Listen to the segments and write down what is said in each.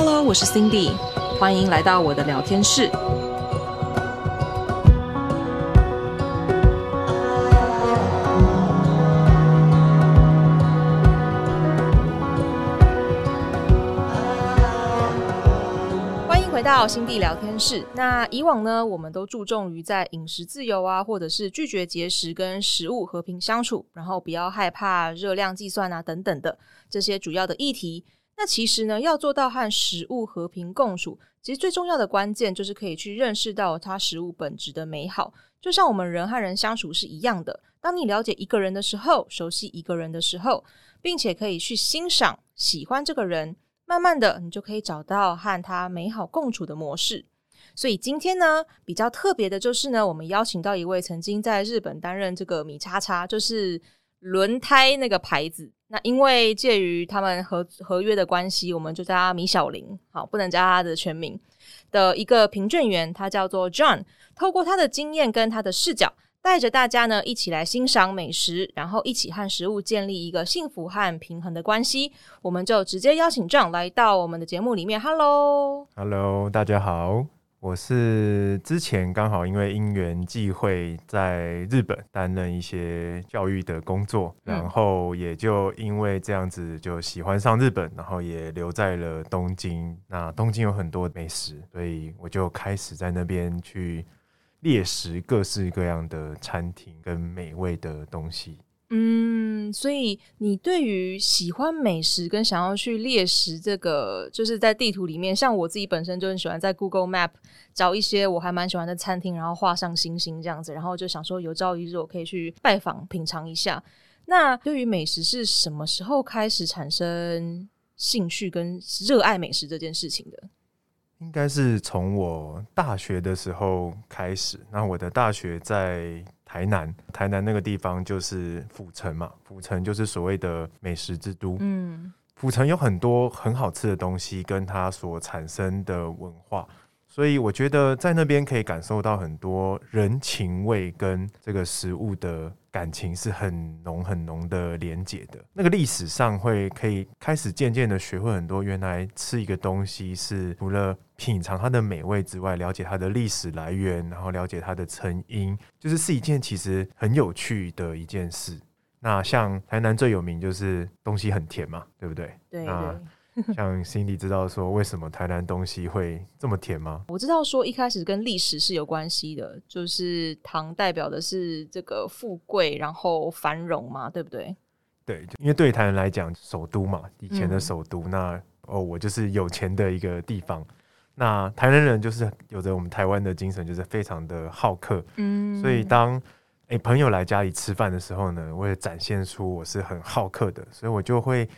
Hello，我是 Cindy，欢迎来到我的聊天室。欢迎回到 Cindy 聊天室。那以往呢，我们都注重于在饮食自由啊，或者是拒绝节食，跟食物和平相处，然后不要害怕热量计算啊等等的这些主要的议题。那其实呢，要做到和食物和平共处，其实最重要的关键就是可以去认识到它食物本质的美好。就像我们人和人相处是一样的，当你了解一个人的时候，熟悉一个人的时候，并且可以去欣赏、喜欢这个人，慢慢的，你就可以找到和他美好共处的模式。所以今天呢，比较特别的就是呢，我们邀请到一位曾经在日本担任这个米叉叉，就是轮胎那个牌子。那因为介于他们合合约的关系，我们就叫他米小林，好，不能叫他的全名的一个评卷员，他叫做 John。透过他的经验跟他的视角，带着大家呢一起来欣赏美食，然后一起和食物建立一个幸福和平衡的关系。我们就直接邀请 John 来到我们的节目里面。Hello，Hello，大家好。我是之前刚好因为因缘际会在日本担任一些教育的工作，然后也就因为这样子就喜欢上日本，然后也留在了东京。那东京有很多美食，所以我就开始在那边去猎食各式各样的餐厅跟美味的东西。嗯，所以你对于喜欢美食跟想要去猎食这个，就是在地图里面，像我自己本身就很喜欢在 Google Map 找一些我还蛮喜欢的餐厅，然后画上星星这样子，然后就想说有朝一日我可以去拜访品尝一下。那对于美食是什么时候开始产生兴趣跟热爱美食这件事情的？应该是从我大学的时候开始。那我的大学在台南，台南那个地方就是府城嘛，府城就是所谓的美食之都。嗯，府城有很多很好吃的东西，跟它所产生的文化。所以我觉得在那边可以感受到很多人情味跟这个食物的感情是很浓很浓的连结的。那个历史上会可以开始渐渐的学会很多，原来吃一个东西是除了品尝它的美味之外，了解它的历史来源，然后了解它的成因，就是是一件其实很有趣的一件事。那像台南最有名就是东西很甜嘛，对不对？对，对。那 像 Cindy 知道说为什么台南东西会这么甜吗？我知道说一开始跟历史是有关系的，就是糖代表的是这个富贵，然后繁荣嘛，对不对？对，因为对台南来讲，首都嘛，以前的首都，嗯、那哦，我就是有钱的一个地方。那台南人就是有着我们台湾的精神，就是非常的好客。嗯，所以当诶、欸、朋友来家里吃饭的时候呢，我也展现出我是很好客的，所以我就会。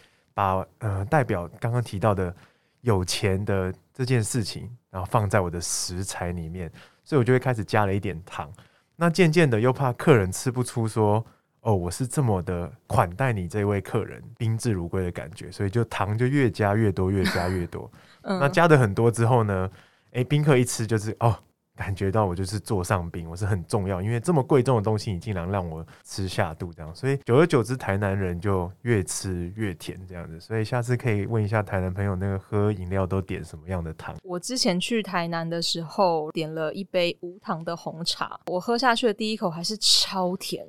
把呃代表刚刚提到的有钱的这件事情，然后放在我的食材里面，所以我就会开始加了一点糖。那渐渐的又怕客人吃不出说哦，我是这么的款待你这位客人，宾至如归的感觉，所以就糖就越加越多，越加越多。那加的很多之后呢，诶，宾客一吃就是哦。感觉到我就是座上宾，我是很重要，因为这么贵重的东西，你竟然让我吃下肚，这样，所以久而久之，台南人就越吃越甜这样子。所以下次可以问一下台南朋友，那个喝饮料都点什么样的糖？我之前去台南的时候，点了一杯无糖的红茶，我喝下去的第一口还是超甜，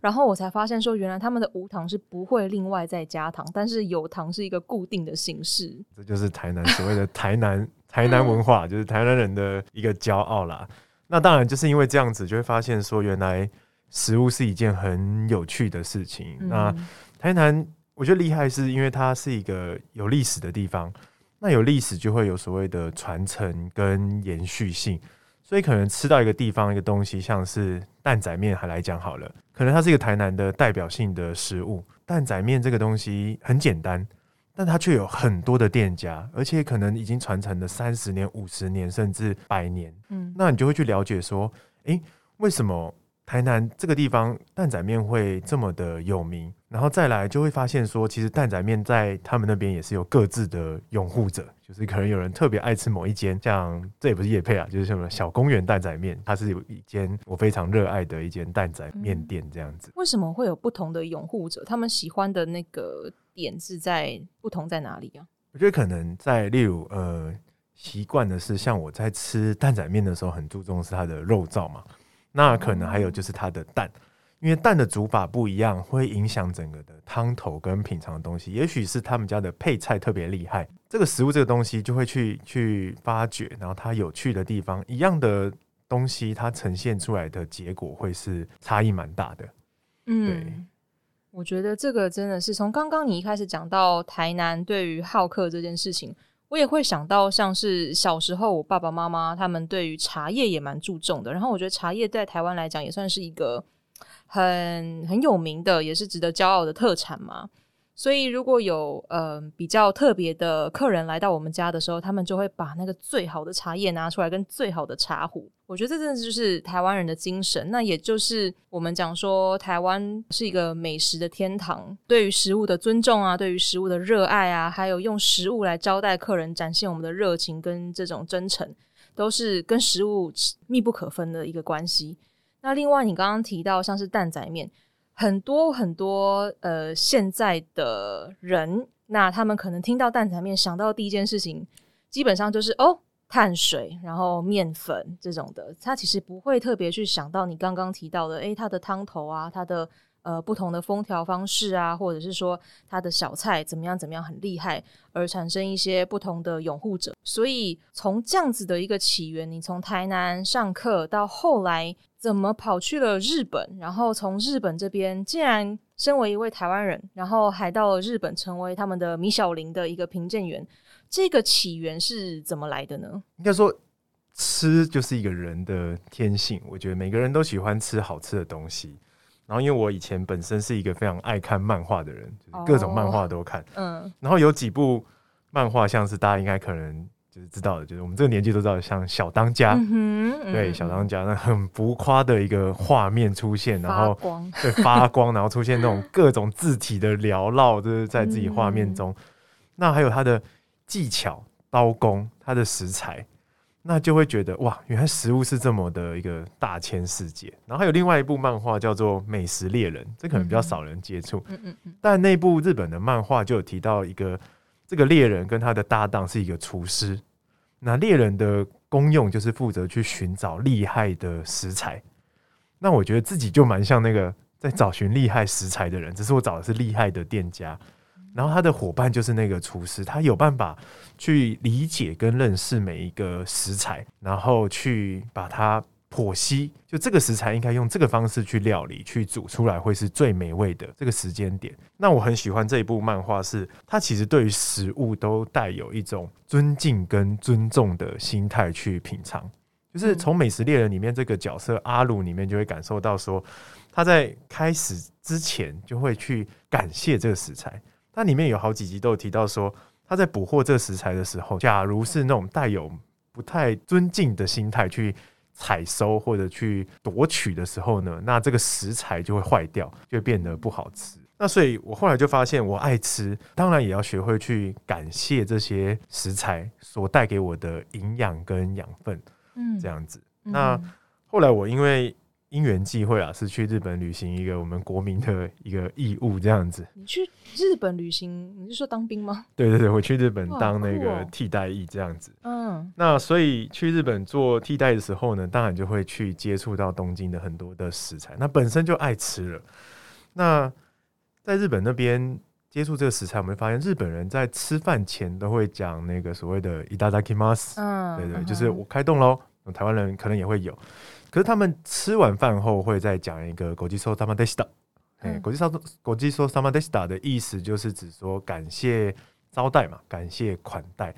然后我才发现说，原来他们的无糖是不会另外再加糖，但是有糖是一个固定的形式。这就是台南所谓的台南。台南文化就是台南人的一个骄傲啦。那当然就是因为这样子，就会发现说，原来食物是一件很有趣的事情。那台南我觉得厉害，是因为它是一个有历史的地方。那有历史就会有所谓的传承跟延续性。所以可能吃到一个地方一个东西，像是蛋仔面，还来讲好了，可能它是一个台南的代表性的食物。蛋仔面这个东西很简单。但它却有很多的店家，而且可能已经传承了三十年、五十年，甚至百年。嗯，那你就会去了解说，诶，为什么台南这个地方蛋仔面会这么的有名？然后再来就会发现说，其实蛋仔面在他们那边也是有各自的拥护者，就是可能有人特别爱吃某一间，像这也不是叶配啊，就是什么小公园蛋仔面，它是有一间我非常热爱的一间蛋仔面店这样子。为什么会有不同的拥护者？他们喜欢的那个。点是在不同在哪里啊？我觉得可能在例如呃习惯的是，像我在吃蛋仔面的时候，很注重是它的肉燥嘛。那可能还有就是它的蛋，因为蛋的煮法不一样，会影响整个的汤头跟品尝的东西。也许是他们家的配菜特别厉害，这个食物这个东西就会去去发掘，然后它有趣的地方，一样的东西它呈现出来的结果会是差异蛮大的。嗯，对。我觉得这个真的是从刚刚你一开始讲到台南对于好客这件事情，我也会想到像是小时候我爸爸妈妈他们对于茶叶也蛮注重的。然后我觉得茶叶在台湾来讲也算是一个很很有名的，也是值得骄傲的特产嘛。所以，如果有呃比较特别的客人来到我们家的时候，他们就会把那个最好的茶叶拿出来，跟最好的茶壶。我觉得这真的就是台湾人的精神。那也就是我们讲说，台湾是一个美食的天堂，对于食物的尊重啊，对于食物的热爱啊，还有用食物来招待客人，展现我们的热情跟这种真诚，都是跟食物密不可分的一个关系。那另外，你刚刚提到像是蛋仔面。很多很多呃，现在的人，那他们可能听到蛋仔面，想到第一件事情，基本上就是哦，碳水，然后面粉这种的，他其实不会特别去想到你刚刚提到的，诶，它的汤头啊，它的。呃，不同的烹调方式啊，或者是说它的小菜怎么样怎么样很厉害，而产生一些不同的拥护者。所以从这样子的一个起源，你从台南上课到后来怎么跑去了日本，然后从日本这边竟然身为一位台湾人，然后还到了日本成为他们的米小林的一个评鉴员，这个起源是怎么来的呢？应该说，吃就是一个人的天性。我觉得每个人都喜欢吃好吃的东西。然后，因为我以前本身是一个非常爱看漫画的人，就是各种漫画都看。嗯，然后有几部漫画，像是大家应该可能就是知道的，就是我们这个年纪都知道，像《小当家》。嗯，对，《小当家》那很浮夸的一个画面出现，然后对发光，然后出现那种各种字体的缭绕，就是在自己画面中。那还有他的技巧、刀工、他的食材。那就会觉得哇，原来食物是这么的一个大千世界。然后还有另外一部漫画叫做《美食猎人》，这可能比较少人接触。嗯嗯嗯。但那部日本的漫画就有提到一个，这个猎人跟他的搭档是一个厨师。那猎人的功用就是负责去寻找厉害的食材。那我觉得自己就蛮像那个在找寻厉害食材的人，只是我找的是厉害的店家。然后他的伙伴就是那个厨师，他有办法去理解跟认识每一个食材，然后去把它剖析，就这个食材应该用这个方式去料理，去煮出来会是最美味的这个时间点。那我很喜欢这一部漫画，是它其实对于食物都带有一种尊敬跟尊重的心态去品尝。就是从《美食猎人》里面这个角色阿鲁里面就会感受到说，他在开始之前就会去感谢这个食材。它里面有好几集都有提到说，他在捕获这食材的时候，假如是那种带有不太尊敬的心态去采收或者去夺取的时候呢，那这个食材就会坏掉，就会变得不好吃。那所以我后来就发现，我爱吃，当然也要学会去感谢这些食材所带给我的营养跟养分，嗯，这样子。那后来我因为。因缘际会啊，是去日本旅行一个我们国民的一个义务这样子。你去日本旅行，你是说当兵吗？对对对，我去日本当那个替代役这样子。嗯，那所以去日本做替代的时候呢，当然就会去接触到东京的很多的食材。那本身就爱吃了。那在日本那边接触这个食材，我们会发现日本人在吃饭前都会讲那个所谓的“いただきます”。嗯，对对，对，就是我开动喽。台湾人可能也会有。 可是他们吃完饭后会再讲一个ごちそうさまでした。哎，ごちそうごちそうさまでした的意思就是指说感谢招待嘛，感谢款待。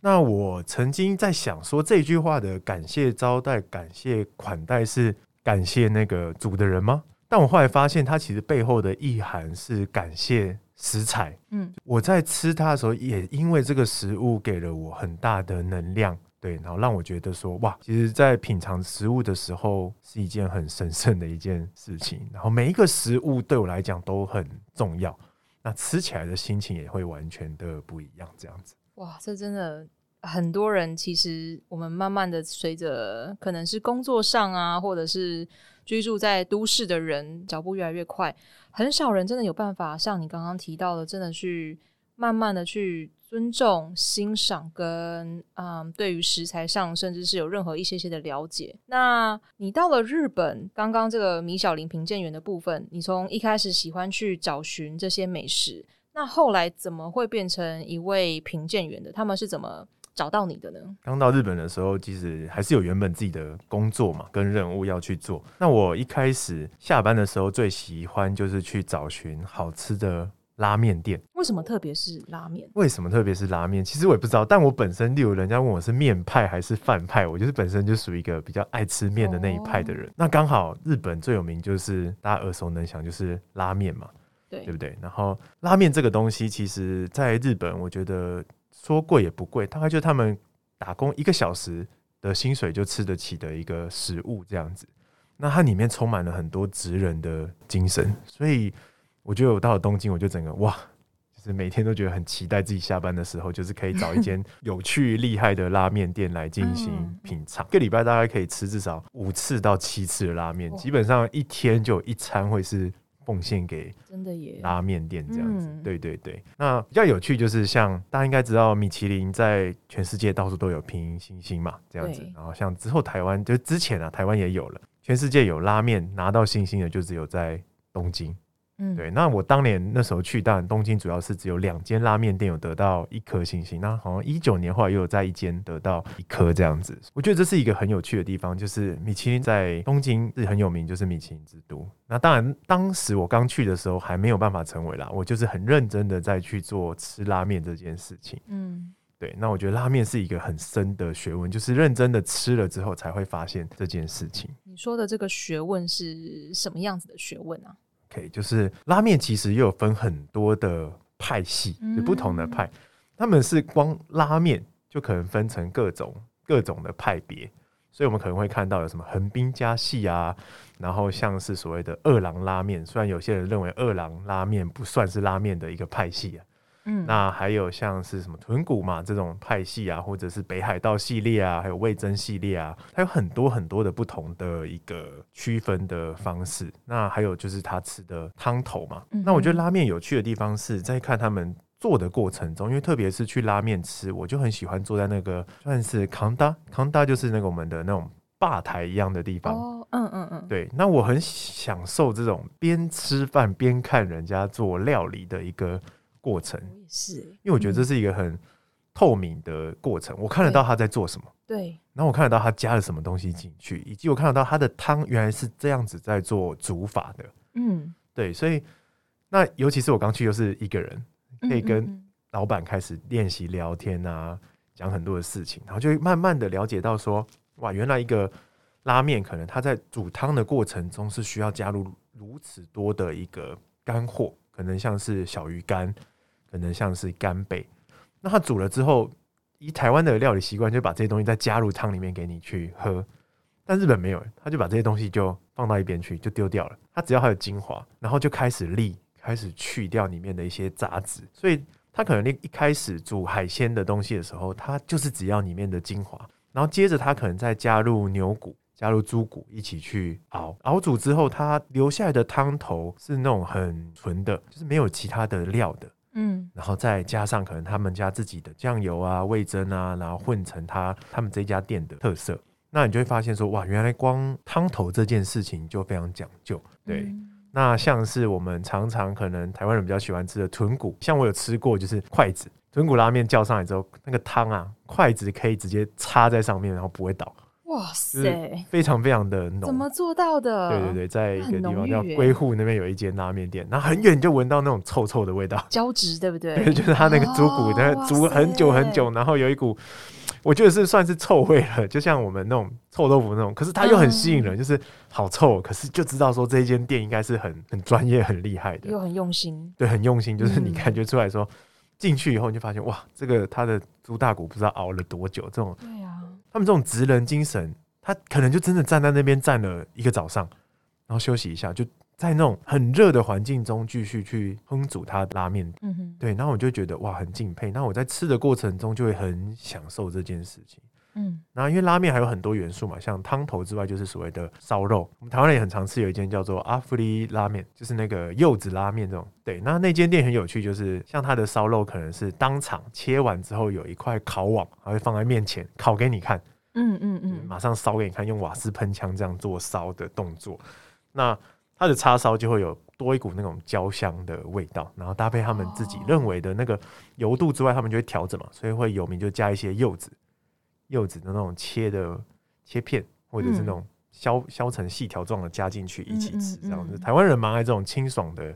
那我曾经在想说，这句话的感谢招待、感谢款待是感谢那个煮的人吗？但我后来发现，它其实背后的意涵是感谢食材。嗯，我在吃它的时候，也因为这个食物给了我很大的能量。 对，然后让我觉得说，哇，其实，在品尝食物的时候是一件很神圣的一件事情。然后每一个食物对我来讲都很重要，那吃起来的心情也会完全的不一样。这样子，哇，这真的很多人。其实我们慢慢的随着可能是工作上啊，或者是居住在都市的人，脚步越来越快，很少人真的有办法像你刚刚提到的，真的去慢慢的去。尊重、欣赏跟嗯，对于食材上甚至是有任何一些些的了解。那你到了日本，刚刚这个米小林评鉴员的部分，你从一开始喜欢去找寻这些美食，那后来怎么会变成一位评鉴员的？他们是怎么找到你的呢？刚到日本的时候，其实还是有原本自己的工作嘛，跟任务要去做。那我一开始下班的时候，最喜欢就是去找寻好吃的。拉面店，为什么特别是拉面？为什么特别是拉面？其实我也不知道。但我本身，例如人家问我是面派还是饭派，我就是本身就属于一个比较爱吃面的那一派的人。哦、那刚好日本最有名就是大家耳熟能详就是拉面嘛，对对不对？然后拉面这个东西，其实在日本我觉得说贵也不贵，大概就他们打工一个小时的薪水就吃得起的一个食物这样子。那它里面充满了很多职人的精神，所以。我觉得我到了东京，我就整个哇，就是每天都觉得很期待自己下班的时候，就是可以找一间有趣厉害的拉面店来进行品尝。一个礼拜大概可以吃至少五次到七次的拉面，基本上一天就有一餐会是奉献给真的耶拉面店这样子。对对对，那比较有趣就是像大家应该知道，米其林在全世界到处都有评星星嘛，这样子。然后像之后台湾就之前啊，台湾也有了，全世界有拉面拿到星星的就只有在东京。嗯，对，那我当年那时候去，当然东京主要是只有两间拉面店有得到一颗星星，那好像一九年后来又有在一间得到一颗这样子。我觉得这是一个很有趣的地方，就是米其林在东京是很有名，就是米其林之都。那当然，当时我刚去的时候还没有办法成为啦，我就是很认真的在去做吃拉面这件事情。嗯，对，那我觉得拉面是一个很深的学问，就是认真的吃了之后才会发现这件事情。你说的这个学问是什么样子的学问啊？OK，就是拉面其实又有分很多的派系，就不同的派，他们是光拉面就可能分成各种各种的派别，所以我们可能会看到有什么横滨家系啊，然后像是所谓的二郎拉面，虽然有些人认为二郎拉面不算是拉面的一个派系啊。嗯，那还有像是什么豚骨嘛这种派系啊，或者是北海道系列啊，还有味噌系列啊，它有很多很多的不同的一个区分的方式。那还有就是他吃的汤头嘛。嗯、那我觉得拉面有趣的地方是在看他们做的过程中，因为特别是去拉面吃，我就很喜欢坐在那个算是康达，康达就是那个我们的那种吧台一样的地方。哦，嗯嗯嗯，对。那我很享受这种边吃饭边看人家做料理的一个。过程。是，因为我觉得这是一个很透明的过程，我看得到他在做什么，对，然后我看得到他加了什么东西进去，以及我看得到他的汤原来是这样子在做煮法的，嗯，对，所以那尤其是我刚去又是一个人，可以跟老板开始练习聊天啊，讲很多的事情，然后就慢慢的了解到说，哇，原来一个拉面可能他在煮汤的过程中是需要加入如此多的一个干货，可能像是小鱼干。可能像是干贝，那他煮了之后，以台湾的料理习惯，就把这些东西再加入汤里面给你去喝。但日本没有，他就把这些东西就放到一边去，就丢掉了。他只要它有精华，然后就开始沥，开始去掉里面的一些杂质。所以他可能一一开始煮海鲜的东西的时候，他就是只要里面的精华，然后接着他可能再加入牛骨、加入猪骨一起去熬。熬煮之后，他留下来的汤头是那种很纯的，就是没有其他的料的。嗯，然后再加上可能他们家自己的酱油啊、味增啊，然后混成他他们这家店的特色，那你就会发现说，哇，原来光汤头这件事情就非常讲究。对，嗯、那像是我们常常可能台湾人比较喜欢吃的豚骨，像我有吃过，就是筷子豚骨拉面叫上来之后，那个汤啊，筷子可以直接插在上面，然后不会倒。哇塞，非常非常的浓，怎么做到的？对对对，在一个地方叫龟户那边有一间拉面店，然后很远就闻到那种臭臭的味道，胶质对不对？对，就是它那个猪骨在煮很久很久，然后有一股，我觉得是算是臭味了，就像我们那种臭豆腐那种，可是它又很吸引人，就是好臭，可是就知道说这一间店应该是很很专业、很厉害的，又很用心，对，很用心，就是你感觉出来说进去以后你就发现哇，这个它的猪大骨不知道熬了多久，这种。他们这种职人精神，他可能就真的站在那边站了一个早上，然后休息一下，就在那种很热的环境中继续去烹煮他的拉面。嗯哼，对，然后我就觉得哇，很敬佩。那我在吃的过程中就会很享受这件事情。嗯，然后因为拉面还有很多元素嘛，像汤头之外，就是所谓的烧肉。我们台湾人也很常吃，有一间叫做阿芙利拉面，就是那个柚子拉面这种。对，那那间店很有趣，就是像它的烧肉可能是当场切完之后，有一块烤网，还会放在面前烤给你看。嗯嗯嗯，马上烧给你看，用瓦斯喷枪这样做烧的动作。那它的叉烧就会有多一股那种焦香的味道，然后搭配他们自己认为的那个油度之外，他们就会调整嘛，所以会有名就加一些柚子。柚子的那种切的切片，或者是那种削削成细条状的加进去一起吃，这样子。台湾人蛮爱这种清爽的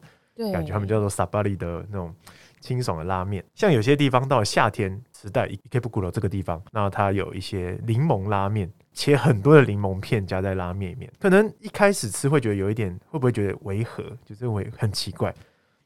感觉，他们叫做萨巴利的那种清爽的拉面。像有些地方到了夏天，时代伊伊布古罗这个地方，那它有一些柠檬拉面，切很多的柠檬片加在拉面里面。可能一开始吃会觉得有一点，会不会觉得违和，就是会很奇怪。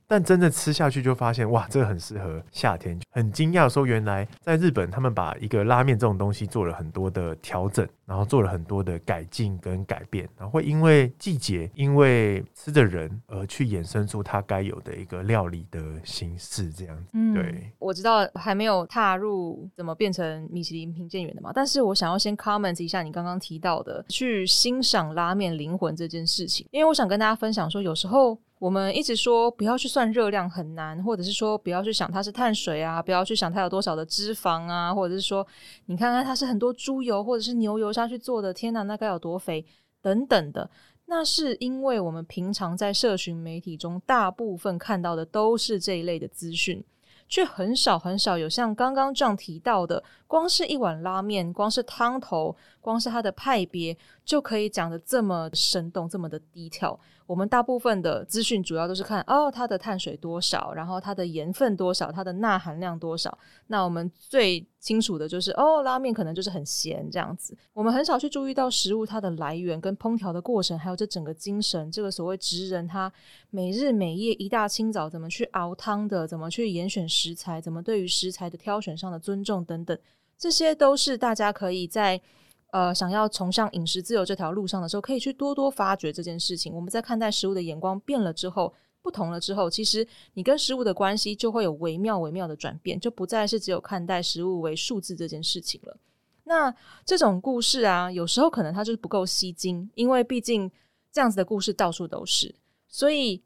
但真的吃下去就发现，哇，这个很适合夏天。很惊讶说，原来在日本，他们把一个拉面这种东西做了很多的调整，然后做了很多的改进跟改变，然后会因为季节、因为吃的人而去衍生出它该有的一个料理的形式，这样子。嗯，对，我知道还没有踏入怎么变成米其林评鉴员的嘛，但是我想要先 comment 一下你刚刚提到的去欣赏拉面灵魂这件事情，因为我想跟大家分享说，有时候。我们一直说不要去算热量很难，或者是说不要去想它是碳水啊，不要去想它有多少的脂肪啊，或者是说你看看它是很多猪油或者是牛油下去做的，天哪，那该有多肥等等的。那是因为我们平常在社群媒体中大部分看到的都是这一类的资讯，却很少很少有像刚刚这样提到的，光是一碗拉面，光是汤头，光是它的派别就可以讲得这么生动，这么的低调。我们大部分的资讯主要都是看哦，它的碳水多少，然后它的盐分多少，它的钠含量多少。那我们最清楚的就是哦，拉面可能就是很咸这样子。我们很少去注意到食物它的来源跟烹调的过程，还有这整个精神。这个所谓职人他每日每夜一大清早怎么去熬汤的，怎么去严选食材，怎么对于食材的挑选上的尊重等等，这些都是大家可以在。呃，想要崇尚饮食自由这条路上的时候，可以去多多发掘这件事情。我们在看待食物的眼光变了之后，不同了之后，其实你跟食物的关系就会有微妙微妙的转变，就不再是只有看待食物为数字这件事情了。那这种故事啊，有时候可能它就是不够吸睛，因为毕竟这样子的故事到处都是，所以。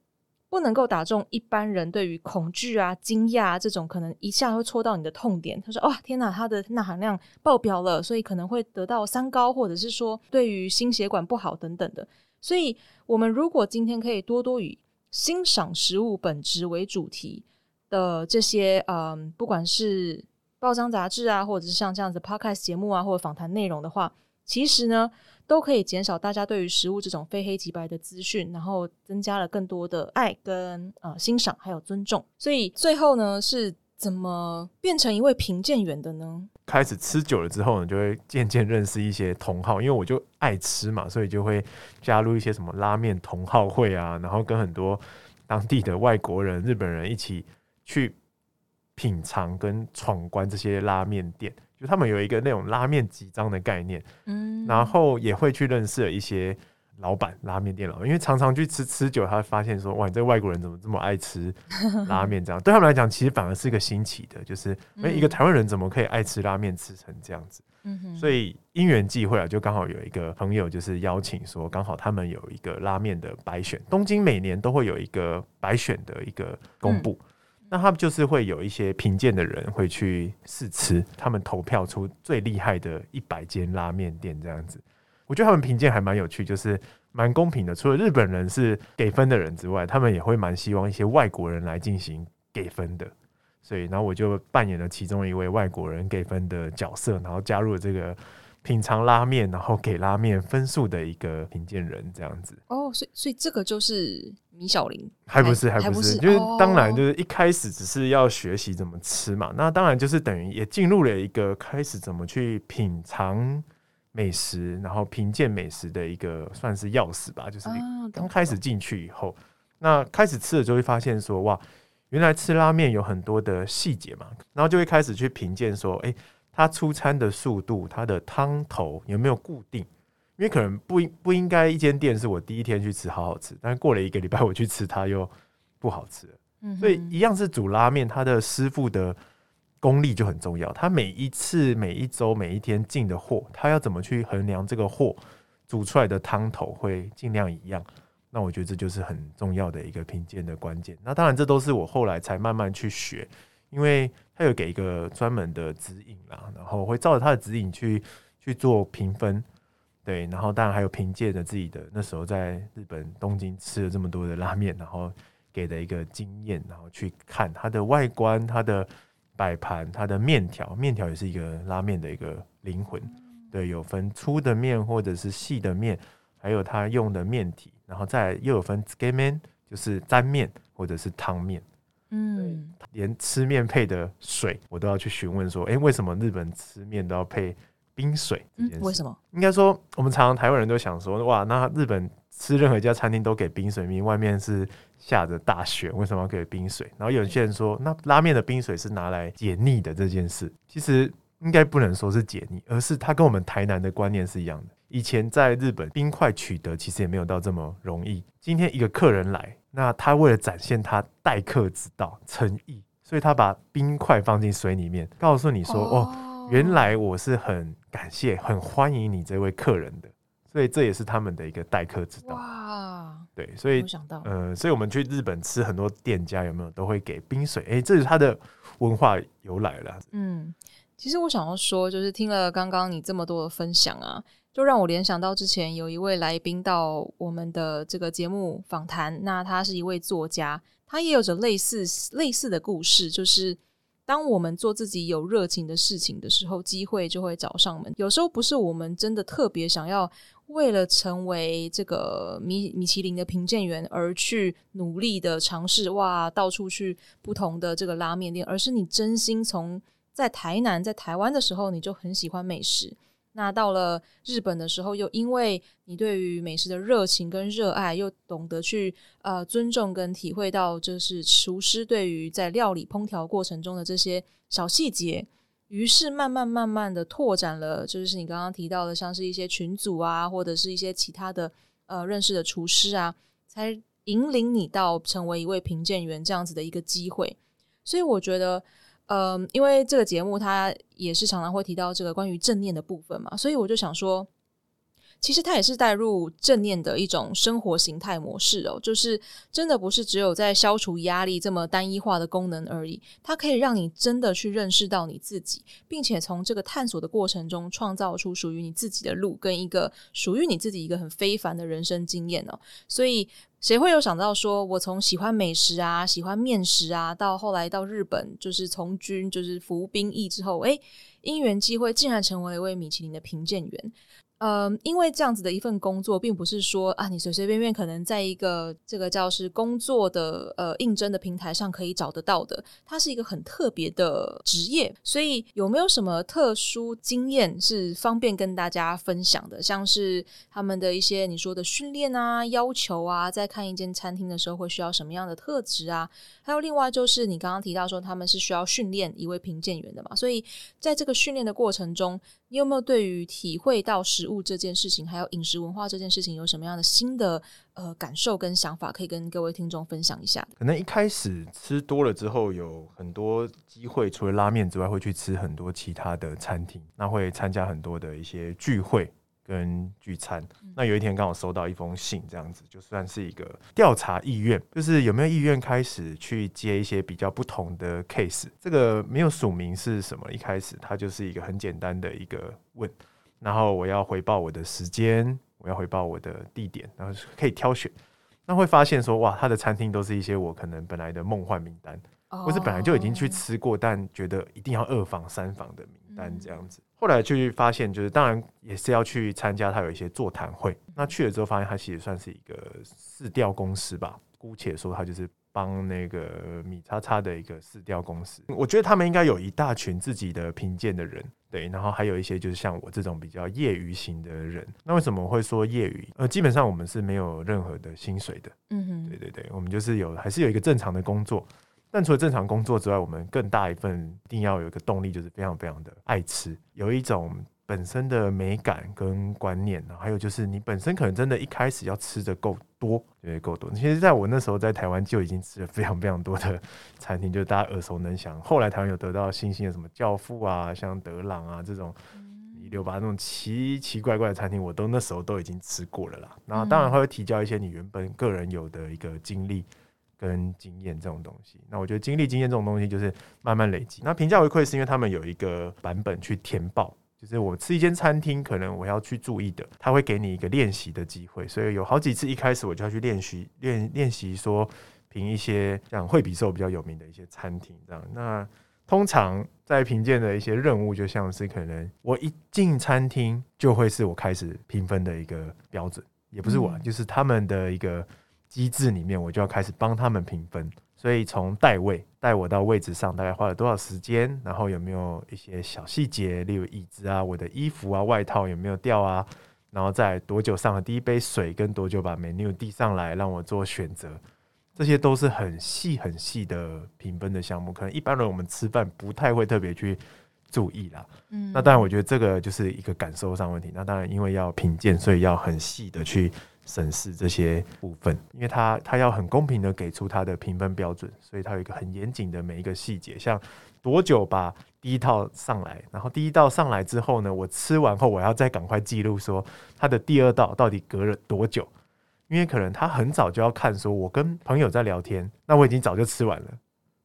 不能够打中一般人对于恐惧啊、惊讶啊这种可能一下会戳到你的痛点。他说：“哇，天哪，它的钠含量爆表了，所以可能会得到三高，或者是说对于心血管不好等等的。”所以，我们如果今天可以多多以欣赏食物本质为主题的这些，嗯，不管是报章杂志啊，或者是像这样子 podcast 节目啊，或者访谈内容的话，其实呢。都可以减少大家对于食物这种非黑即白的资讯，然后增加了更多的爱跟呃欣赏还有尊重。所以最后呢，是怎么变成一位评鉴员的呢？开始吃久了之后呢，就会渐渐认识一些同好，因为我就爱吃嘛，所以就会加入一些什么拉面同好会啊，然后跟很多当地的外国人、日本人一起去品尝跟闯关这些拉面店。就他们有一个那种拉面集章的概念，嗯，然后也会去认识了一些老板、拉面店老板，因为常常去吃吃久，他会发现说，哇，你这外国人怎么这么爱吃 拉面？这样对他们来讲，其实反而是一个新奇的，就是哎，一个台湾人怎么可以爱吃拉面吃成这样子？嗯，所以因缘际会啊，就刚好有一个朋友就是邀请说，刚好他们有一个拉面的白选，东京每年都会有一个白选的一个公布。嗯那他们就是会有一些评鉴的人会去试吃，他们投票出最厉害的一百间拉面店这样子。我觉得他们评鉴还蛮有趣，就是蛮公平的。除了日本人是给分的人之外，他们也会蛮希望一些外国人来进行给分的。所以，然后我就扮演了其中一位外国人给分的角色，然后加入了这个品尝拉面，然后给拉面分数的一个评鉴人这样子。哦，所以，所以这个就是。米小林还不是还不是，就是当然就是一开始只是要学习怎么吃嘛，那当然就是等于也进入了一个开始怎么去品尝美食，然后评鉴美食的一个算是钥匙吧。就是刚开始进去以后，那开始吃了就会发现说哇，原来吃拉面有很多的细节嘛，然后就会开始去评鉴说，哎，它出餐的速度，它的汤头有没有固定。因为可能不应不应该一间店是我第一天去吃好好吃，但是过了一个礼拜我去吃它又不好吃了。嗯，所以一样是煮拉面，它的师傅的功力就很重要。他每一次、每一周、每一天进的货，他要怎么去衡量这个货煮出来的汤头会尽量一样？那我觉得这就是很重要的一个品鉴的关键。那当然，这都是我后来才慢慢去学，因为他有给一个专门的指引啦，然后会照着他的指引去去做评分。对，然后当然还有凭借着自己的那时候在日本东京吃了这么多的拉面，然后给的一个经验，然后去看它的外观、它的摆盘、它的面条，面条也是一个拉面的一个灵魂。对，有分粗的面或者是细的面，还有它用的面体，然后再又有分 tsukemen，就是沾面或者是汤面。嗯，连吃面配的水，我都要去询问说，哎，为什么日本吃面都要配？冰水，嗯，为什么？应该说，我们常常台湾人都想说，哇，那日本吃任何一家餐厅都给冰水，明明外面是下着大雪，为什么要给冰水？然后有些人说，那拉面的冰水是拿来解腻的这件事，其实应该不能说是解腻，而是它跟我们台南的观念是一样的。以前在日本，冰块取得其实也没有到这么容易。今天一个客人来，那他为了展现他待客之道、诚意，所以他把冰块放进水里面，告诉你说，哦。哦原来我是很感谢、很欢迎你这位客人的，所以这也是他们的一个待客之道。哇，对，所以想到，呃，所以我们去日本吃很多店家有没有都会给冰水？哎，这是他的文化由来了。嗯，其实我想要说，就是听了刚刚你这么多的分享啊，就让我联想到之前有一位来宾到我们的这个节目访谈，那他是一位作家，他也有着类似类似的故事，就是。当我们做自己有热情的事情的时候，机会就会找上门。有时候不是我们真的特别想要为了成为这个米米其林的评鉴员而去努力的尝试，哇，到处去不同的这个拉面店，而是你真心从在台南、在台湾的时候，你就很喜欢美食。那到了日本的时候，又因为你对于美食的热情跟热爱，又懂得去呃尊重跟体会到，就是厨师对于在料理烹调过程中的这些小细节，于是慢慢慢慢的拓展了，就是你刚刚提到的，像是一些群组啊，或者是一些其他的呃认识的厨师啊，才引领你到成为一位评鉴员这样子的一个机会。所以我觉得。嗯，因为这个节目它也是常常会提到这个关于正念的部分嘛，所以我就想说，其实它也是带入正念的一种生活形态模式哦，就是真的不是只有在消除压力这么单一化的功能而已，它可以让你真的去认识到你自己，并且从这个探索的过程中创造出属于你自己的路，跟一个属于你自己一个很非凡的人生经验哦，所以。谁会有想到说，我从喜欢美食啊，喜欢面食啊，到后来到日本，就是从军，就是服兵役之后，诶，因缘机会，竟然成为了一位米其林的评鉴员。嗯，因为这样子的一份工作，并不是说啊，你随随便便可能在一个这个叫是工作的呃应征的平台上可以找得到的，它是一个很特别的职业。所以有没有什么特殊经验是方便跟大家分享的？像是他们的一些你说的训练啊、要求啊，在看一间餐厅的时候会需要什么样的特质啊？还有另外就是你刚刚提到说他们是需要训练一位评鉴员的嘛？所以在这个训练的过程中，你有没有对于体会到食物这件事情，还有饮食文化这件事情，有什么样的新的呃感受跟想法，可以跟各位听众分享一下？可能一开始吃多了之后，有很多机会，除了拉面之外，会去吃很多其他的餐厅，那会参加很多的一些聚会。跟聚餐，那有一天刚好收到一封信，这样子就算是一个调查意愿，就是有没有意愿开始去接一些比较不同的 case。这个没有署名是什么，一开始它就是一个很简单的一个问，然后我要回报我的时间，我要回报我的地点，然后可以挑选。那会发现说，哇，他的餐厅都是一些我可能本来的梦幻名单，或是本来就已经去吃过，但觉得一定要二访三访的名单这样子。后来去发现，就是当然也是要去参加他有一些座谈会。那去了之后，发现他其实算是一个市调公司吧，姑且说他就是帮那个米叉叉的一个市调公司。我觉得他们应该有一大群自己的评鉴的人，对，然后还有一些就是像我这种比较业余型的人。那为什么会说业余？呃，基本上我们是没有任何的薪水的。嗯哼，对对对，我们就是有还是有一个正常的工作。但除了正常工作之外，我们更大一份一定要有一个动力，就是非常非常的爱吃，有一种本身的美感跟观念，还有就是你本身可能真的一开始要吃的够多，对，够多。其实在我那时候在台湾就已经吃了非常非常多的餐厅，就是大家耳熟能详。后来台湾有得到星星的什么教父啊，像德朗啊这种一六八那种奇奇怪怪的餐厅，我都那时候都已经吃过了啦。然后当然会提交一些你原本个人有的一个经历跟经验这种东西。那我觉得经历经验这种东西就是慢慢累积。那评价回馈是因为他们有一个版本去填报。就是我吃一间餐厅，可能我要去注意的，他会给你一个练习的机会，所以有好几次一开始我就要去练习练练习说评一些像惠比寿比较有名的一些餐厅这样。那通常在评鉴的一些任务，就像是可能我一进餐厅就会是我开始评分的一个标准，也不是我，就是他们的一个机制里面，我就要开始帮他们评分。所以从带位带我到位置上，大概花了多少时间？然后有没有一些小细节，例如椅子啊、我的衣服啊、外套有没有掉啊？然后在多久上了第一杯水，跟多久把 menu 递上来让我做选择，这些都是很细很细的评分的项目。可能一般人我们吃饭不太会特别去注意啦。嗯，那当然我觉得这个就是一个感受上问题。那当然因为要品鉴，所以要很细的去。审视这些部分，因为他他要很公平的给出他的评分标准，所以他有一个很严谨的每一个细节，像多久把第一道上来，然后第一道上来之后呢，我吃完后我要再赶快记录说他的第二道到底隔了多久，因为可能他很早就要看说，我跟朋友在聊天，那我已经早就吃完了，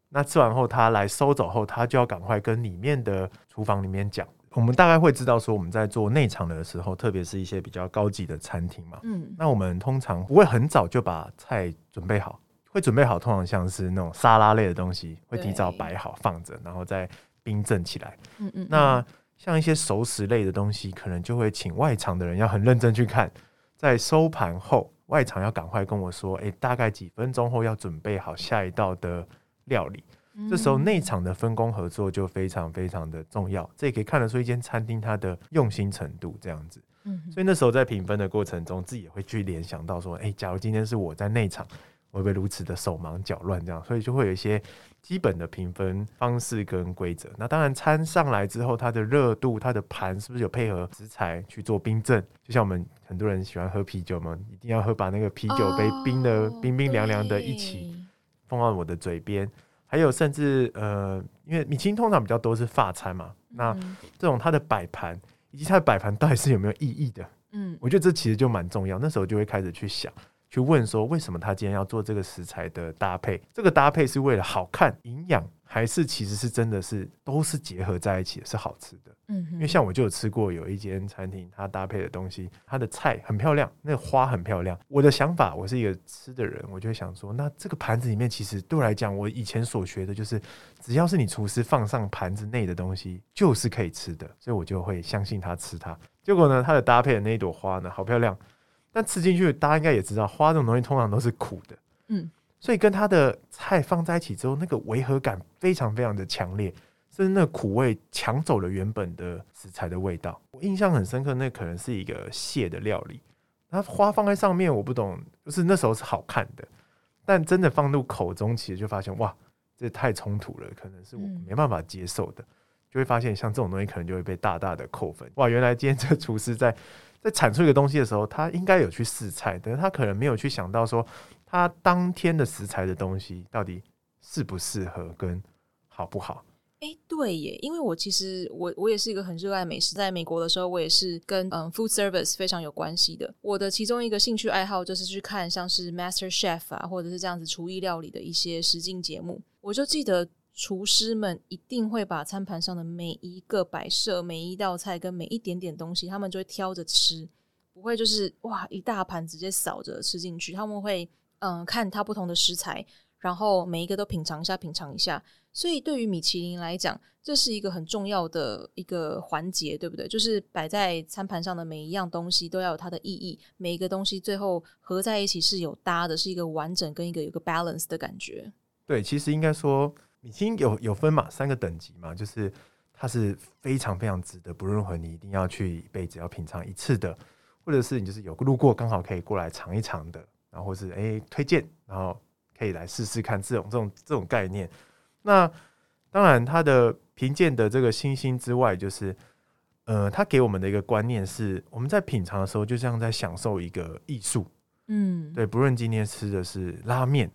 那吃完后他来收走后，他就要赶快跟里面的厨房里面讲。我们大概会知道说，我们在做内场的时候，特别是一些比较高级的餐厅嘛，嗯，那我们通常不会很早就把菜准备好，会准备好，通常像是那种沙拉类的东西，会提早摆好放着，然后再冰镇起来。嗯嗯。那像一些熟食类的东西，可能就会请外场的人要很认真去看，在收盘后，外场要赶快跟我说，诶，大概几分钟后要准备好下一道的料理。这时候内场的分工合作就非常非常的重要，这也可以看得出一间餐厅它的用心程度这样子。所以那时候在评分的过程中，自己也会去联想到说，诶，假如今天是我在内场，我会不会如此的手忙脚乱这样？所以就会有一些基本的评分方式跟规则。那当然，餐上来之后，它的热度、它的盘是不是有配合食材去做冰镇？就像我们很多人喜欢喝啤酒嘛，一定要喝把那个啤酒杯冰的冰冰凉凉的一起放到我的嘴边。还有甚至呃，因为米其林通常比较多是法餐嘛，那这种它的摆盘以及它的摆盘到底是有没有意义的？嗯，我觉得这其实就蛮重要。那时候就会开始去想，去问说，为什么他今天要做这个食材的搭配？这个搭配是为了好看、营养，还是其实是真的是都是结合在一起的，是好吃的？嗯，因为像我就有吃过有一间餐厅，它搭配的东西，它的菜很漂亮，那个花很漂亮。我的想法，我是一个吃的人，我就会想说，那这个盘子里面其实对我来讲，我以前所学的就是，只要是你厨师放上盘子内的东西，就是可以吃的，所以我就会相信他吃它。结果呢，它的搭配的那一朵花呢，好漂亮，但吃进去，大家应该也知道，花这种东西通常都是苦的，嗯，所以跟它的菜放在一起之后，那个违和感非常非常的强烈。是那苦味抢走了原本的食材的味道。我印象很深刻，那可能是一个蟹的料理，它花放在上面，我不懂，就是那时候是好看的，但真的放入口中，其实就发现哇，这太冲突了，可能是我没办法接受的，就会发现像这种东西可能就会被大大的扣分。哇，原来今天这个厨师在在产出一个东西的时候，他应该有去试菜，但是他可能没有去想到说，它当天的食材的东西到底适不适合跟好不好。哎，对耶，因为我其实我我也是一个很热爱美食，在美国的时候，我也是跟嗯 food service 非常有关系的。我的其中一个兴趣爱好就是去看像是 Master Chef 啊，或者是这样子厨艺料理的一些实境节目。我就记得厨师们一定会把餐盘上的每一个摆设、每一道菜跟每一点点东西，他们就会挑着吃，不会就是哇一大盘直接扫着吃进去。他们会嗯看它不同的食材，然后每一个都品尝一下，品尝一下。所以，对于米其林来讲，这是一个很重要的一个环节，对不对？就是摆在餐盘上的每一样东西都要有它的意义，每一个东西最后合在一起是有搭的，是一个完整跟一个有个 balance 的感觉。对，其实应该说，米其林有有分嘛，三个等级嘛，就是它是非常非常值得，不论如何你一定要去一辈子要品尝一次的，或者是你就是有路过刚好可以过来尝一尝的，然后或是诶推荐，然后可以来试试看这种这种这种概念。那当然，它的评鉴的这个星星之外，就是呃，它给我们的一个观念是，我们在品尝的时候，就像在享受一个艺术。嗯，对，不论今天吃的是拉面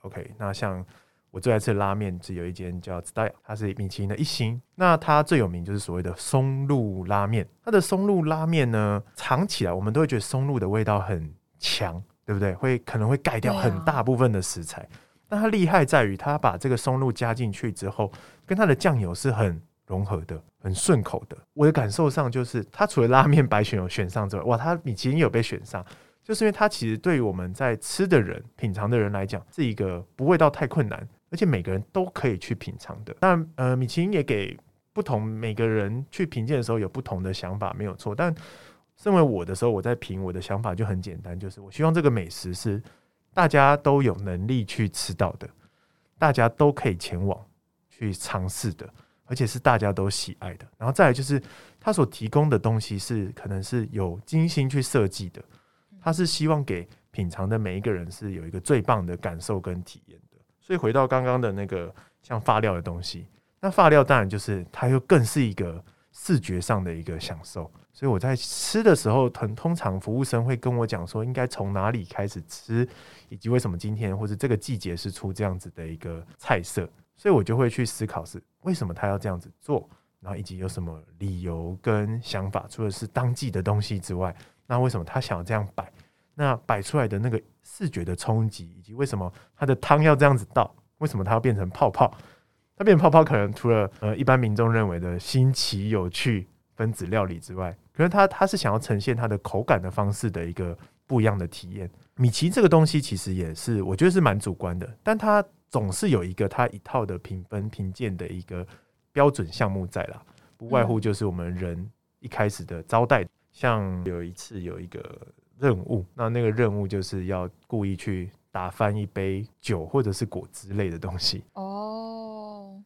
，OK，那像我最爱吃的拉面，只有一间叫 Style，它是米其林的一星。那它最有名就是所谓的松露拉面。它的松露拉面呢，尝起来我们都会觉得松露的味道很强，对不对？会可能会盖掉很大部分的食材。但它厉害在于，它把这个松露加进去之后，跟它的酱油是很融合的，很顺口的。我的感受上就是，它除了拉面白选有选上之外，哇，它米其林有被选上。就是因为它其实对于我们在吃的人、品尝的人来讲，是一个不味道太困难，而且每个人都可以去品尝的。但，呃，米其林也给不同每个人去评鉴的时候有不同的想法，没有错。但身为我的时候，我在评我的想法就很简单，就是我希望这个美食是大家都有能力去吃到的，大家都可以前往去尝试的，而且是大家都喜爱的。然后再来就是，他所提供的东西是可能是有精心去设计的。他是希望给品尝的每一个人是有一个最棒的感受跟体验的，所以回到刚刚的那个像发料的东西，那发料当然就是它又更是一个视觉上的一个享受。所以我在吃的时候，很通常服务生会跟我讲说，应该从哪里开始吃，以及为什么今天或者这个季节是出这样子的一个菜色，所以我就会去思考是为什么他要这样子做，然后以及有什么理由跟想法，除了是当季的东西之外。那为什么他想要这样摆？那摆出来的那个视觉的冲击，以及为什么他的汤要这样子倒？为什么它要变成泡泡？它变泡泡，可能除了呃一般民众认为的新奇有趣分子料理之外，可能他他是想要呈现它的口感的方式的一个不一样的体验。米奇这个东西其实也是我觉得是蛮主观的，但它总是有一个它一套的评分评鉴的一个标准项目在啦，不外乎就是我们人一开始的招待。像有一次有一个任务，那那个任务就是要故意去打翻一杯酒或者是果汁类的东西。哦，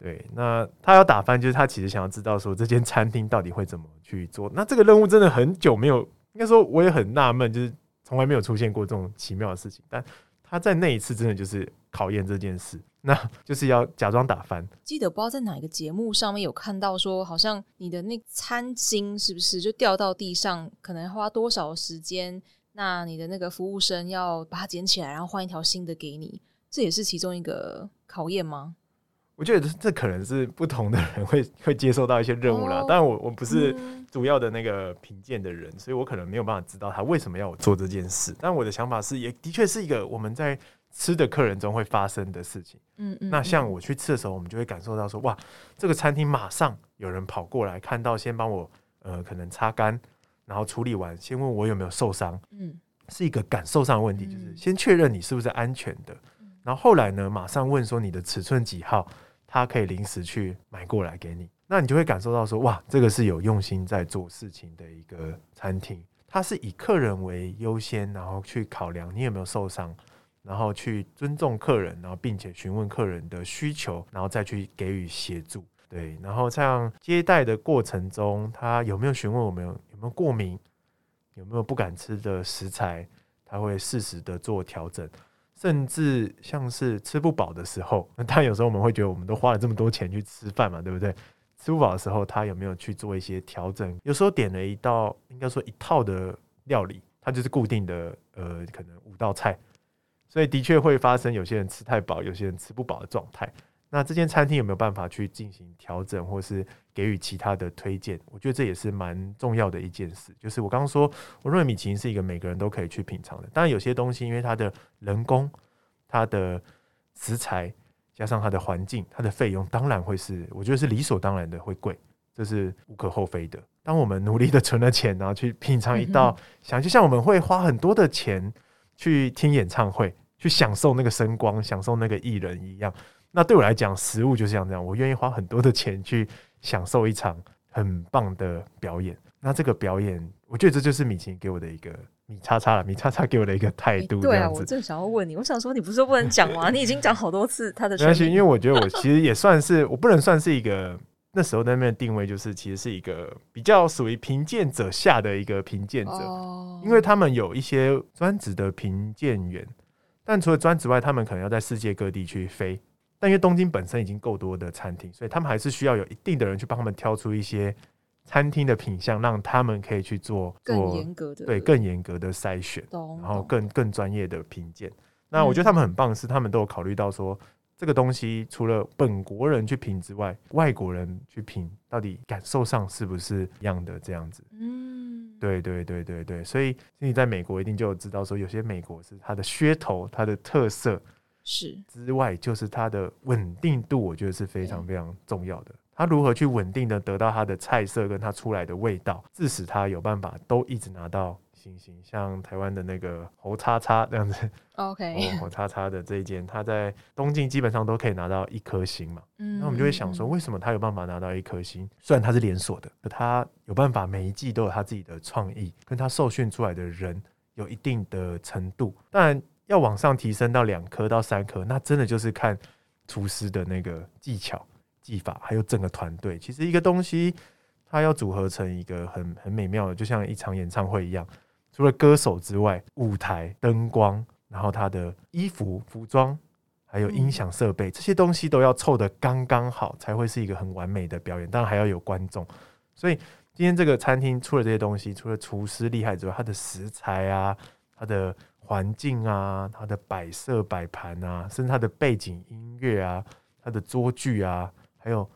对，那他要打翻，就是他其实想要知道说这间餐厅到底会怎么去做。那这个任务真的很久没有，应该说我也很纳闷，就是从来没有出现过这种奇妙的事情。但他在那一次真的就是考验这件事。那就是要假装打翻。记得不知道在哪一个节目上面有看到说，好像你的那餐巾是不是就掉到地上，可能花多少时间？那你的那个服务生要把它捡起来，然后换一条新的给你，这也是其中一个考验吗？我觉得这可能是不同的人会会接受到一些任务啦。但我我不是主要的那个评鉴的人，所以我可能没有办法知道他为什么要我做这件事。但我的想法是，也的确是一个我们在。吃的客人中会发生的事情，嗯嗯，那像我去吃的时候，我们就会感受到说，哇，这个餐厅马上有人跑过来，看到先帮我，呃，可能擦干，然后处理完，先问我有没有受伤，嗯，是一个感受上的问题，就是先确认你是不是安全的，然后后来呢，马上问说你的尺寸几号，他可以临时去买过来给你，那你就会感受到说，哇，这个是有用心在做事情的一个餐厅，它是以客人为优先，然后去考量你有没有受伤。然后去尊重客人，然后并且询问客人的需求，然后再去给予协助。对，然后像接待的过程中，他有没有询问我们有没有过敏，有没有不敢吃的食材，他会适时的做调整。甚至像是吃不饱的时候，那他有时候我们会觉得我们都花了这么多钱去吃饭嘛，对不对？吃不饱的时候，他有没有去做一些调整？有时候点了一道，应该说一套的料理，它就是固定的，呃，可能五道菜。所以的确会发生有些人吃太饱，有些人吃不饱的状态。那这间餐厅有没有办法去进行调整，或是给予其他的推荐？我觉得这也是蛮重要的一件事。就是我刚刚说，我认为米其林是一个每个人都可以去品尝的。当然，有些东西因为它的人工、它的食材，加上它的环境、它的费用，当然会是我觉得是理所当然的会贵，这是无可厚非的。当我们努力的存了钱，然后去品尝一道，想就像我们会花很多的钱去听演唱会。去享受那个声光，享受那个艺人一样。那对我来讲，食物就是像这样，我愿意花很多的钱去享受一场很棒的表演。那这个表演，我觉得这就是米其林给我的一个米叉叉了，米叉叉给我的一个态度。对啊，我正想要问你，我想说，你不是说不能讲吗？你已经讲好多次他的。没关系，因为我觉得我其实也算是，我不能算是一个那时候那边的定位，就是其实是一个比较属于评鉴者下的一个评鉴者，哦，因为他们有一些专职的评鉴员。但除了专职外，他们可能要在世界各地去飞。但因为东京本身已经够多的餐厅，所以他们还是需要有一定的人去帮他们挑出一些餐厅的品相，让他们可以去做更严格的对更严格的筛选，然后更更专业的评鉴。那我觉得他们很棒，是他们都有考虑到说，这个东西除了本国人去品之外，外国人去品，到底感受上是不是一样的这样子？嗯，对对对对对，所以你在美国一定就有知道说，有些美国是它的噱头，它的特色是之外，就是它的稳定度，我觉得是非常非常重要的。它如何去稳定的得到它的菜色跟它出来的味道，致使它有办法都一直拿到。星星像台湾的那个侯叉叉这样子，OK，侯叉叉的这一间，它在东京基本上都可以拿到一颗星嘛。嗯，那我们就会想说，为什么它有办法拿到一颗星？虽然它是连锁的，可它有办法每一季都有它自己的创意，跟它受训出来的人有一定的程度。当然要往上提升到两颗到三颗，那真的就是看厨师的那个技巧、技法，还有整个团队。其实一个东西，它要组合成一个很很美妙的，就像一场演唱会一样。除了歌手之外，舞台灯光，然后他的衣服、服装，还有音响设备，这些东西都要凑得刚刚好，才会是一个很完美的表演。当然还要有观众。所以今天这个餐厅出了这些东西，除了厨师厉害之外，它的食材啊、它的环境啊、它的摆设摆盘啊，甚至它的背景音乐啊、它的桌具啊，还有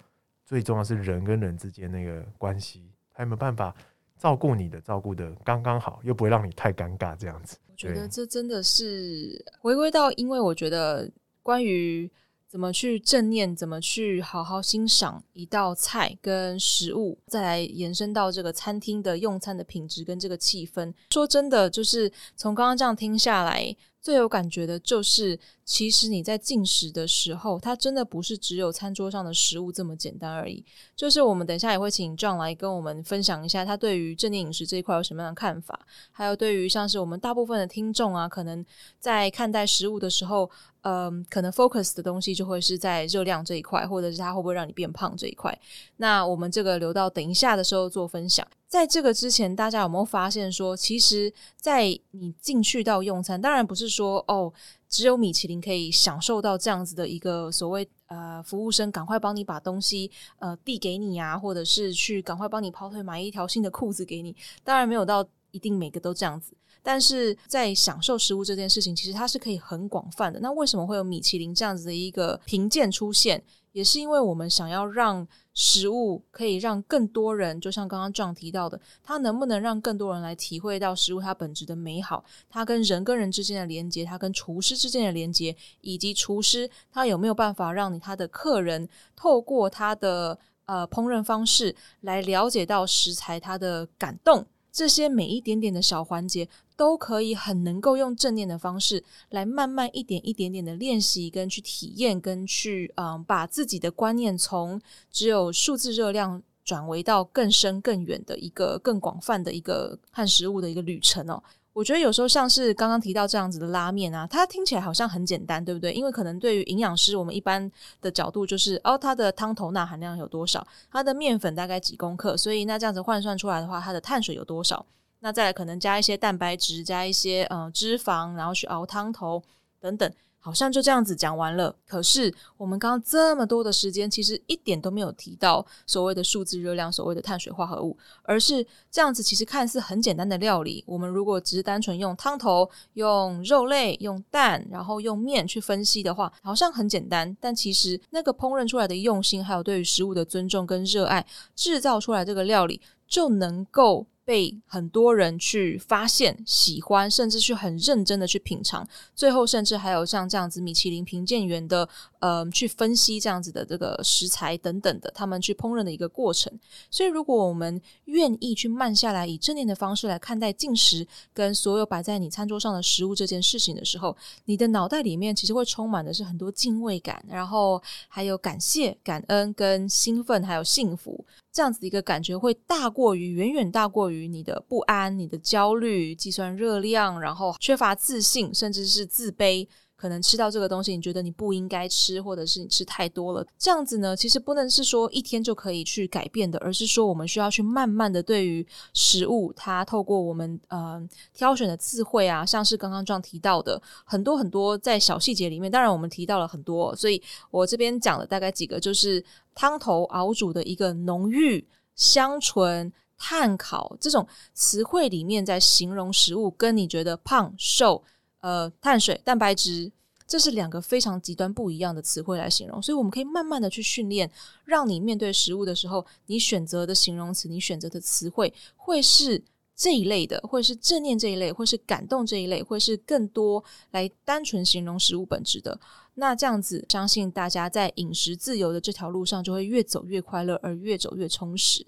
最重要是人跟人之间那个关系，还有没有办法？照顾你的，照顾的刚刚好，又不会让你太尴尬，这样子。我觉得这真的是回归到，因为我觉得关于怎么去正念，怎么去好好欣赏一道菜跟食物，再来延伸到这个餐厅的用餐的品质跟这个气氛。说真的，就是从刚刚这样听下来。最有感觉的就是，其实你在进食的时候，它真的不是只有餐桌上的食物这么简单而已。就是我们等一下也会请 John 来跟我们分享一下，他对于正念饮食这一块有什么样的看法，还有对于像是我们大部分的听众啊，可能在看待食物的时候，嗯，可能 focus 的东西就会是在热量这一块，或者是它会不会让你变胖这一块。那我们这个留到等一下的时候做分享。在这个之前，大家有没有发现说，其实，在你进去到用餐，当然不是说哦，只有米其林可以享受到这样子的一个所谓呃服务生赶快帮你把东西呃递给你啊，或者是去赶快帮你跑腿买一条新的裤子给你。当然没有到一定每个都这样子，但是在享受食物这件事情，其实它是可以很广泛的。那为什么会有米其林这样子的一个评鉴出现？也是因为我们想要让食物可以让更多人，就像刚刚壮提到的，它能不能让更多人来体会到食物它本质的美好，它跟人跟人之间的连接，它跟厨师之间的连接，以及厨师他有没有办法让你他的客人透过他的呃烹饪方式来了解到食材它的感动，这些每一点点的小环节。都可以很能够用正念的方式来慢慢一点一点点的练习跟去体验跟去嗯把自己的观念从只有数字热量转为到更深更远的一个更广泛的一个和食物的一个旅程哦。我觉得有时候像是刚刚提到这样子的拉面啊，它听起来好像很简单，对不对？因为可能对于营养师我们一般的角度就是哦，它的汤头钠含量有多少，它的面粉大概几公克，所以那这样子换算出来的话，它的碳水有多少？那再来可能加一些蛋白质，加一些呃脂肪，然后去熬汤头等等，好像就这样子讲完了。可是我们刚刚这么多的时间，其实一点都没有提到所谓的数字热量，所谓的碳水化合物，而是这样子其实看似很简单的料理。我们如果只是单纯用汤头、用肉类、用蛋，然后用面去分析的话，好像很简单。但其实那个烹饪出来的用心，还有对于食物的尊重跟热爱，制造出来这个料理就能够。被很多人去发现、喜欢，甚至去很认真的去品尝，最后甚至还有像这样子米其林评鉴员的，呃，去分析这样子的这个食材等等的，他们去烹饪的一个过程。所以，如果我们愿意去慢下来，以正念的方式来看待进食跟所有摆在你餐桌上的食物这件事情的时候，你的脑袋里面其实会充满的是很多敬畏感，然后还有感谢、感恩跟兴奋，还有幸福。这样子一个感觉会大过于，远远大过于你的不安、你的焦虑、计算热量，然后缺乏自信，甚至是自卑。可能吃到这个东西，你觉得你不应该吃，或者是你吃太多了，这样子呢，其实不能是说一天就可以去改变的，而是说我们需要去慢慢的对于食物，它透过我们呃挑选的智慧啊，像是刚刚这样提到的很多很多在小细节里面，当然我们提到了很多，所以我这边讲的大概几个就是汤头熬煮的一个浓郁。香醇、碳烤这种词汇里面，在形容食物，跟你觉得胖、瘦、呃，碳水、蛋白质，这是两个非常极端不一样的词汇来形容。所以，我们可以慢慢的去训练，让你面对食物的时候，你选择的形容词，你选择的词汇，会是这一类的，或是正念这一类，或是感动这一类，或是更多来单纯形容食物本质的。那这样子，相信大家在饮食自由的这条路上，就会越走越快乐，而越走越充实。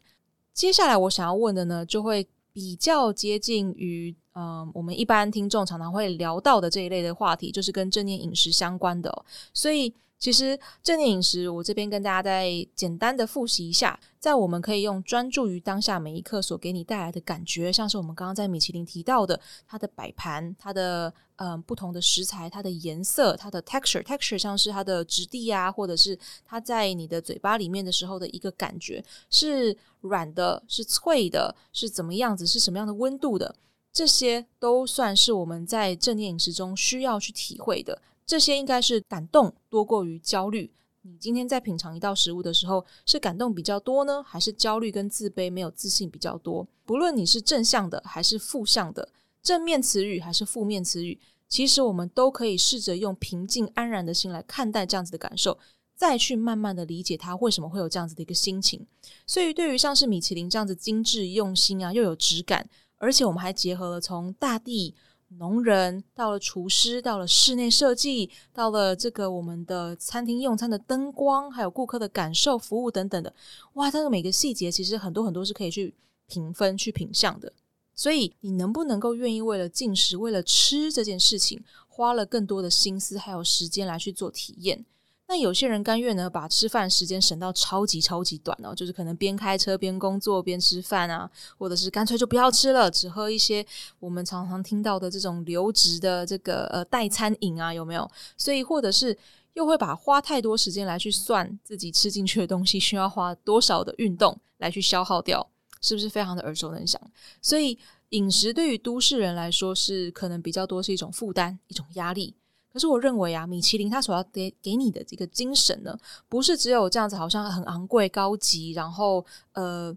接下来我想要问的呢，就会比较接近于，嗯、我们一般听众常常会聊到的这一类的话题，就是跟正念饮食相关的。所以。其实正念饮食，我这边跟大家再简单的复习一下，在我们可以用专注于当下每一刻所给你带来的感觉，像是我们刚刚在米其林提到的，它的摆盘、它的嗯、不同的食材、它的颜色、它的 texture，texture 像是它的质地啊，或者是它在你的嘴巴里面的时候的一个感觉，是软的、是脆的、是怎么样子、是什么样的温度的，这些都算是我们在正念饮食中需要去体会的。这些应该是感动多过于焦虑。你今天在品尝一道食物的时候，是感动比较多呢，还是焦虑跟自卑没有自信比较多？不论你是正向的还是负向的，正面词语还是负面词语，其实我们都可以试着用平静安然的心来看待这样子的感受，再去慢慢的理解它为什么会有这样子的一个心情。所以，对于像是米其林这样子精致用心啊，又有质感，而且我们还结合了从大地。农人到了，厨师到了，室内设计到了，这个我们的餐厅用餐的灯光，还有顾客的感受、服务等等的，哇，它的每个细节其实很多很多是可以去评分、去品相的。所以，你能不能够愿意为了进食、为了吃这件事情，花了更多的心思还有时间来去做体验？那有些人甘愿呢，把吃饭时间省到超级超级短哦，就是可能边开车边工作边吃饭啊，或者是干脆就不要吃了，只喝一些我们常常听到的这种流质的这个呃代餐饮啊，有没有？所以或者是又会把花太多时间来去算自己吃进去的东西需要花多少的运动来去消耗掉，是不是非常的耳熟能详？所以饮食对于都市人来说是可能比较多是一种负担，一种压力。可是我认为啊，米其林它所要给给你的这个精神呢，不是只有这样子，好像很昂贵、高级，然后呃，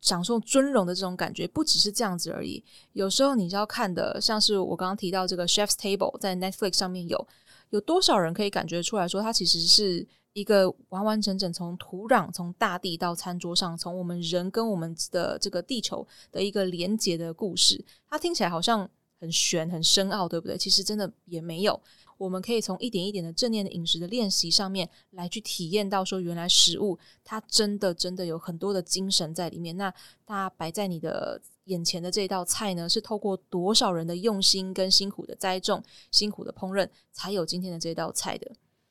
享受尊荣的这种感觉，不只是这样子而已。有时候你就要看的，像是我刚刚提到这个 Chef's Table 在 Netflix 上面有，有多少人可以感觉出来说，它其实是一个完完整整从土壤、从大地到餐桌上，从我们人跟我们的这个地球的一个连接的故事。它听起来好像。很玄、很深奥，对不对？其实真的也没有。我们可以从一点一点的正念的饮食的练习上面来去体验到，说原来食物它真的真的有很多的精神在里面。那它摆在你的眼前的这道菜呢，是透过多少人的用心跟辛苦的栽种、辛苦的烹饪，才有今天的这道菜的。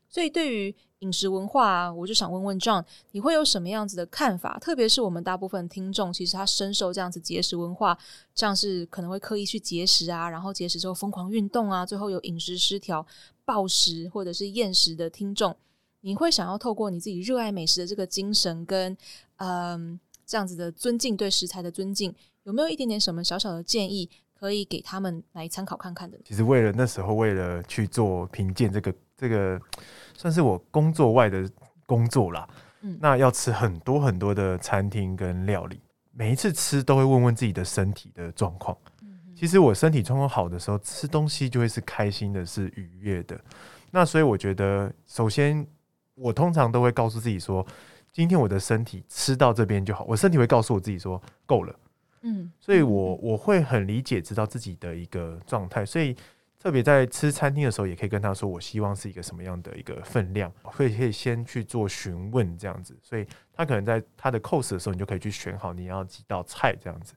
所以，对于饮食文化啊，我就想问问 John，你会有什么样子的看法？特别是我们大部分听众，其实他深受这样子节食文化，这样是可能会刻意去节食啊，然后节食之后疯狂运动啊，最后有饮食失调、暴食或者是厌食的听众，你会想要透过你自己热爱美食的这个精神跟嗯这样子的尊敬，对食材的尊敬，有没有一点点什么小小的建议可以给他们来参考看看的？其实为了那时候为了去做评鉴这个。这个算是我工作外的工作啦。嗯，那要吃很多很多的餐厅跟料理，每一次吃都会问问自己的身体的状况。嗯，其实我身体状况好的时候，吃东西就会是开心的，是愉悦的。那所以我觉得，首先我通常都会告诉自己说，今天我的身体吃到这边就好。我身体会告诉我自己说够了。嗯，所以我我会很理解，知道自己的一个状态，所以。特别在吃餐厅的时候，也可以跟他说，我希望是一个什么样的一个分量，会可以先去做询问这样子，所以他可能在他的 course 的时候，你就可以去选好你要几道菜这样子。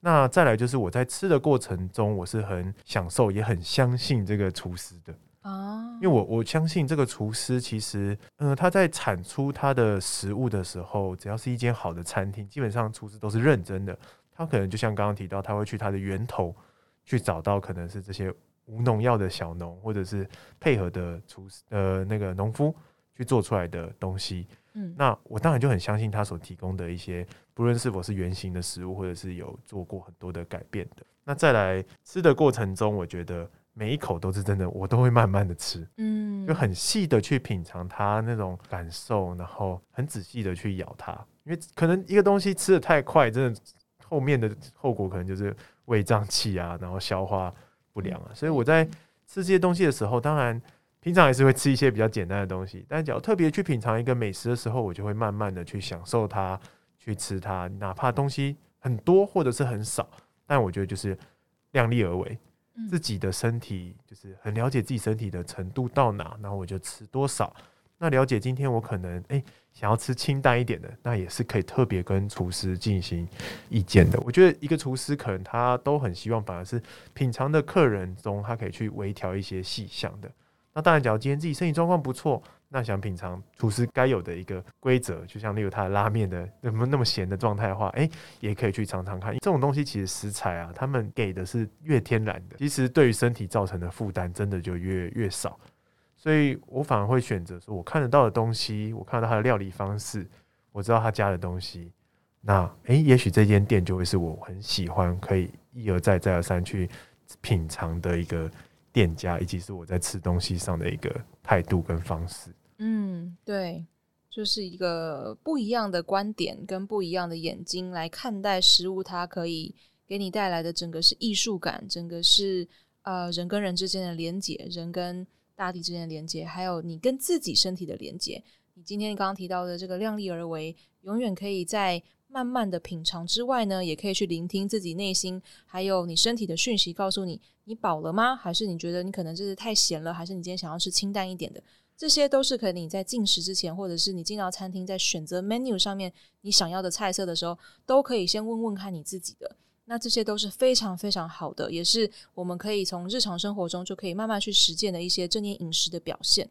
那再来就是我在吃的过程中，我是很享受，也很相信这个厨师的啊，因为我我相信这个厨师其实，嗯、呃，他在产出他的食物的时候，只要是一间好的餐厅，基本上厨师都是认真的。他可能就像刚刚提到，他会去他的源头去找到可能是这些。无农药的小农，或者是配合的厨师呃那个农夫去做出来的东西，嗯，那我当然就很相信他所提供的一些，不论是否是原型的食物，或者是有做过很多的改变的。那再来吃的过程中，我觉得每一口都是真的，我都会慢慢的吃，嗯，就很细的去品尝它那种感受，然后很仔细的去咬它，因为可能一个东西吃的太快，真的后面的后果可能就是胃胀气啊，然后消化不良啊。所以我在吃这些东西的时候，当然平常还是会吃一些比较简单的东西，但只要特别去品尝一个美食的时候，我就会慢慢的去享受它，去吃它，哪怕东西很多或者是很少，但我觉得就是量力而为。自己的身体就是很了解自己身体的程度到哪，然后我就吃多少。那了解今天我可能诶、欸、想要吃清淡一点的，那也是可以特别跟厨师进行意见的。我觉得一个厨师可能他都很希望，反而是品尝的客人中，他可以去微调一些细项的。那当然，假如今天自己身体状况不错。那想品尝厨师该有的一个规则，就像例如他的拉面的那么那么咸的状态的话，哎、欸，也可以去尝尝看。这种东西其实食材啊，他们给的是越天然的，其实对于身体造成的负担真的就越越少。所以我反而会选择说，我看得到的东西，我看到他的料理方式，我知道他家的东西，那哎、欸，也许这间店就会是我很喜欢，可以一而再再而三去品尝的一个。店家以及是我在吃东西上的一个态度跟方式。嗯，对，就是一个不一样的观点跟不一样的眼睛来看待食物，它可以给你带来的整个是艺术感，整个是呃人跟人之间的连接，人跟大地之间的连接，还有你跟自己身体的连接。你今天刚刚提到的这个量力而为，永远可以在。慢慢的品尝之外呢，也可以去聆听自己内心，还有你身体的讯息，告诉你你饱了吗？还是你觉得你可能就是太咸了？还是你今天想要吃清淡一点的？这些都是可能你在进食之前，或者是你进到餐厅在选择 menu 上面你想要的菜色的时候，都可以先问问看你自己的。那这些都是非常非常好的，也是我们可以从日常生活中就可以慢慢去实践的一些正念饮食的表现。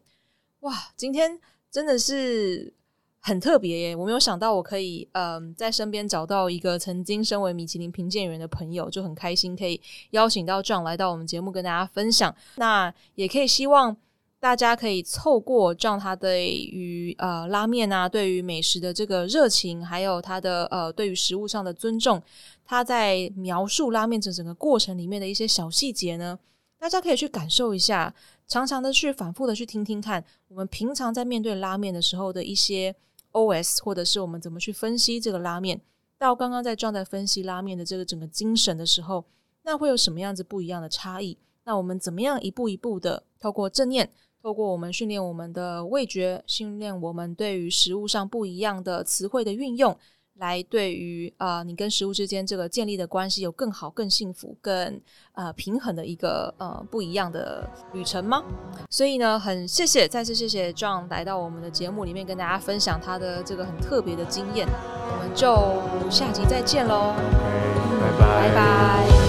哇，今天真的是。很特别耶！我没有想到我可以，嗯、在身边找到一个曾经身为米其林评鉴员的朋友，就很开心可以邀请到 John 来到我们节目跟大家分享。那也可以希望大家可以凑过 John 他对于呃拉面啊，对于美食的这个热情，还有他的呃对于食物上的尊重，他在描述拉面整整个过程里面的一些小细节呢，大家可以去感受一下，常常的去反复的去听听看，我们平常在面对拉面的时候的一些。OS，或者是我们怎么去分析这个拉面，到刚刚在状态分析拉面的这个整个精神的时候，那会有什么样子不一样的差异？那我们怎么样一步一步的透过正念，透过我们训练我们的味觉，训练我们对于食物上不一样的词汇的运用。来对于呃你跟食物之间这个建立的关系有更好、更幸福、更呃平衡的一个呃不一样的旅程吗？所以呢，很谢谢，再次谢谢 John 来到我们的节目里面跟大家分享他的这个很特别的经验。我们就下集再见喽！拜拜，拜拜。拜拜。